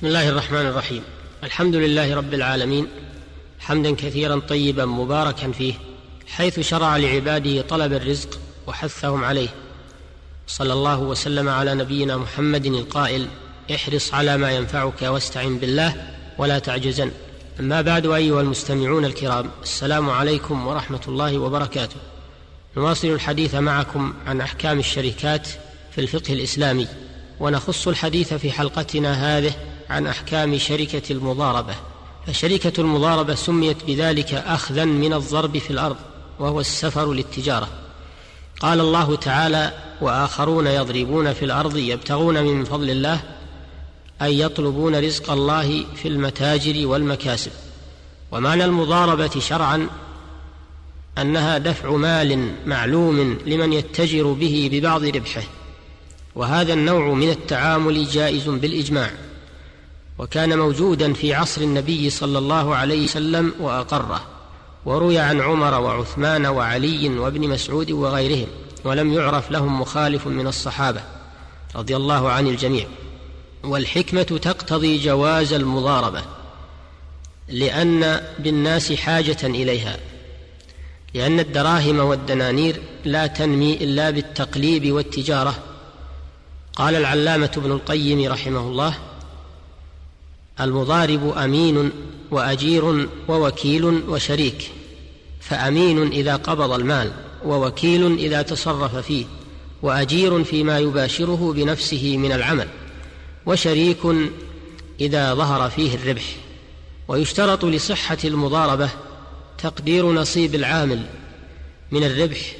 بسم الله الرحمن الرحيم. الحمد لله رب العالمين. حمدا كثيرا طيبا مباركا فيه حيث شرع لعباده طلب الرزق وحثهم عليه. صلى الله وسلم على نبينا محمد القائل احرص على ما ينفعك واستعن بالله ولا تعجزن. أما بعد أيها المستمعون الكرام السلام عليكم ورحمة الله وبركاته. نواصل الحديث معكم عن أحكام الشركات في الفقه الإسلامي ونخص الحديث في حلقتنا هذه عن أحكام شركة المضاربة فشركة المضاربة سميت بذلك اخذا من الضرب في الأرض وهو السفر للتجارة. قال الله تعالى وآخرون يضربون في الأرض يبتغون من فضل الله أي يطلبون رزق الله في المتاجر والمكاسب. ومعنى المضاربة شرعا أنها دفع مال معلوم لمن يتجر به ببعض ربحه وهذا النوع من التعامل جائز بالإجماع. وكان موجودا في عصر النبي صلى الله عليه وسلم وأقره وروي عن عمر وعثمان وعلي وابن مسعود وغيرهم ولم يعرف لهم مخالف من الصحابة رضي الله عن الجميع. والحكمة تقتضي جواز المضاربة لأن بالناس حاجة إليها لأن الدراهم والدنانير لا تنمي إلا بالتقليب والتجارة. قال العلامة ابن القيم رحمه الله المضارب أمين وأجير ووكيل وشريك فأمين إذا قبض المال ووكيل إذا تصرف فيه وأجير فيما يباشره بنفسه من العمل وشريك إذا ظهر فيه الربح. ويشترط لصحة المضاربة تقدير نصيب العامل من الربح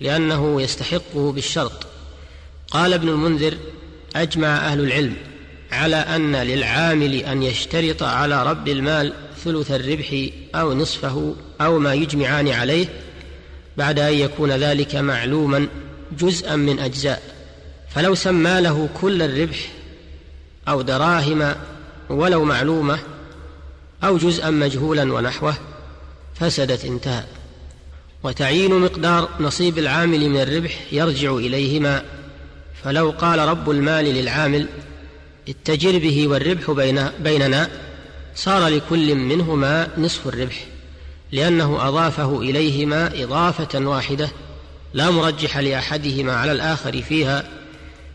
لأنه يستحقه بالشرط. قال ابن المنذر أجمع أهل العلم. على أن للعامل أن يشترط على رب المال ثلث الربح أو نصفه أو ما يجمعان عليه بعد أن يكون ذلك معلوما جزءا من أجزاء. فلو سمى له كل الربح أو دراهم ولو معلومة أو جزءا مجهولا ونحوه فسدت انتهى. وتعيين مقدار نصيب العامل من الربح يرجع إليهما. فلو قال رب المال للعامل اتجر به والربح بين بيننا صار لكل منهما نصف الربح لأنه أضافه إليهما إضافة واحدة لا مرجح لأحدهما على الآخر فيها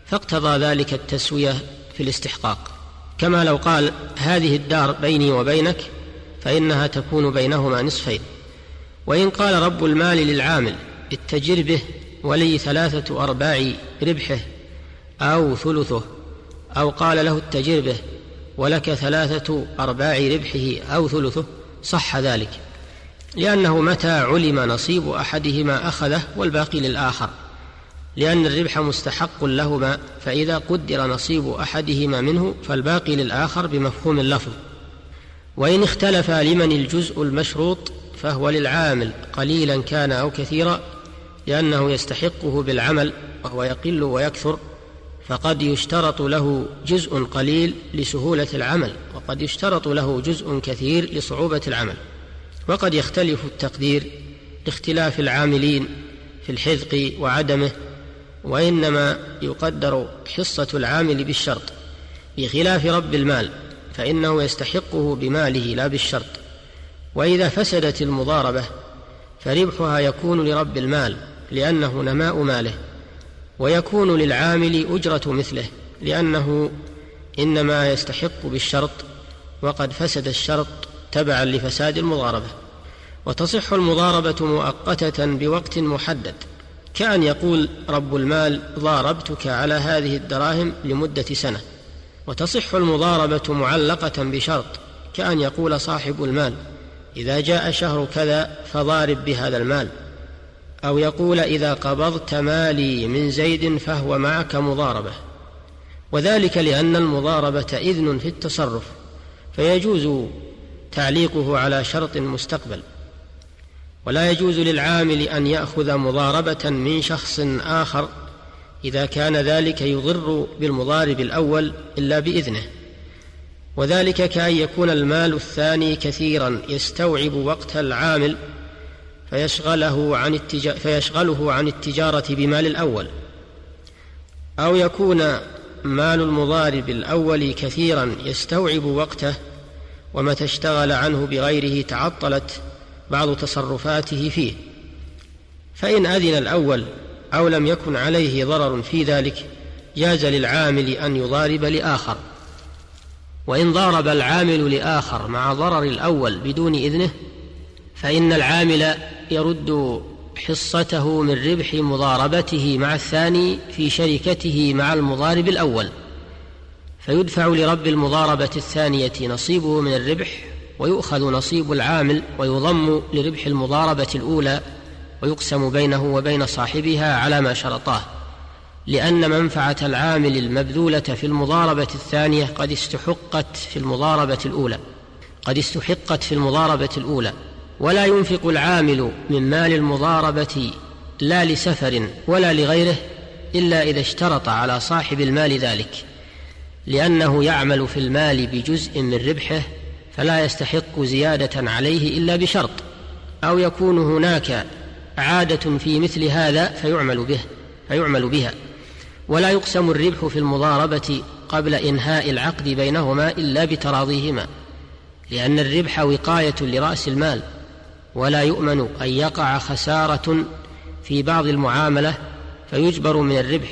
فاقتضى ذلك التسوية في الاستحقاق. كما لو قال هذه الدار بيني وبينك فإنها تكون بينهما نصفين. وإن قال رب المال للعامل اتجر به ولي ثلاثة أرباع ربحه أو ثلثه. أو قال له اتجر به ولك ثلاثة أرباع ربحه أو ثلثه صح ذلك. لأنه متى علم نصيب أحدهما أخذه والباقي للآخر. لأن الربح مستحق لهما فإذا قدر نصيب أحدهما منه فالباقي للآخر بمفهوم اللفظ. وإن اختلف لمن الجزء المشروط فهو للعامل قليلا كان أو كثيرا لأنه يستحقه بالعمل وهو يقل ويكثر. فقد يشترط له جزء قليل لسهولة العمل وقد يشترط له جزء كثير لصعوبة العمل. وقد يختلف التقدير لاختلاف العاملين في الحذق وعدمه وإنما يقدر حصة العامل بالشرط بخلاف رب المال فإنه يستحقه بماله لا بالشرط. وإذا فسدت المضاربة فربحها يكون لرب المال لأنه نماء ماله. ويكون للعامل أجرة مثله لأنه إنما يستحق بالشرط وقد فسد الشرط تبعا لفساد المضاربة. وتصح المضاربة مؤقتة بوقت محدد كأن يقول رب المال ضاربتك على هذه الدراهم لمدة سنة وتصح المضاربة معلقة بشرط كأن يقول صاحب المال إذا جاء شهر كذا فضارب بهذا المال أو يقول إذا قبضت مالي من زيد فهو معك مضاربة. وذلك لأن المضاربة إذن في التصرف فيجوز تعليقه على شرط مستقبل. ولا يجوز للعامل أن يأخذ مضاربة من شخص آخر إذا كان ذلك يضر بالمضارب الأول إلا بإذنه. وذلك كأن يكون المال الثاني كثيرا يستوعب وقت العامل فيشغله عن. فيشغله عن التجارة بمال الأول أو يكون مال المضارب الأول كثيرا يستوعب وقته ومتى اشتغل عنه بغيره تعطلت بعض تصرفاته فيه فإن أذن الأول أو لم يكن عليه ضرر في ذلك جاز للعامل أن يضارب لآخر وإن ضارب العامل لآخر مع ضرر الأول بدون إذنه فإن العامل يرد حصته من ربح مضاربته مع الثاني في شركته مع المضارب الأول فيدفع لرب المضاربة الثانية نصيبه من الربح ويؤخذ نصيب العامل ويضم لربح المضاربة الأولى ويقسم بينه وبين صاحبها على ما شرطاه لأن منفعة العامل المبذولة في المضاربة الثانية قد استحقت في المضاربة الأولى قد استحقت في المضاربة الأولى. ولا ينفق العامل من مال المضاربة لا لسفر ولا لغيره إلا إذا اشترط على صاحب المال ذلك لأنه يعمل في المال بجزء من ربحه فلا يستحق زيادة عليه إلا بشرط أو يكون هناك عادة في مثل هذا فيعمل به فيعمل بها. ولا يقسم الربح في المضاربة قبل إنهاء العقد بينهما إلا بتراضيهما لأن الربح وقاية لرأس المال. ولا يؤمن أن يقع خسارة في بعض المعاملة فيجبر من الربح.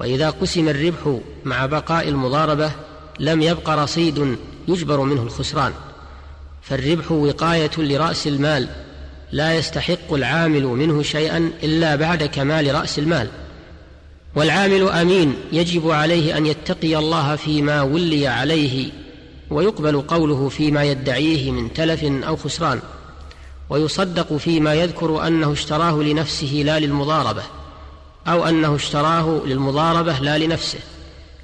وإذا قسم الربح مع بقاء المضاربة لم يبق رصيد يجبر منه الخسران. فالربح وقاية لرأس المال لا يستحق العامل منه شيئا إلا بعد كمال رأس المال. والعامل أمين يجب عليه أن يتقي الله فيما ولي عليه ويقبل قوله فيما يدعيه من تلف أو خسران. ويصدق فيما يذكر أنه اشتراه لنفسه لا للمضاربة أو أنه اشتراه للمضاربة لا لنفسه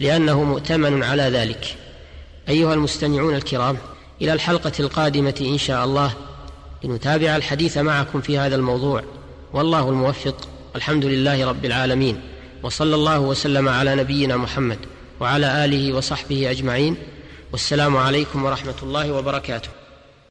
لأنه مؤتمن على ذلك. أيها المستمعون الكرام إلى الحلقة القادمة إن شاء الله لنتابع الحديث معكم في هذا الموضوع. والله الموفق. الحمد لله رب العالمين. وصلى الله وسلم على نبينا محمد وعلى آله وصحبه أجمعين. والسلام عليكم ورحمة الله وبركاته.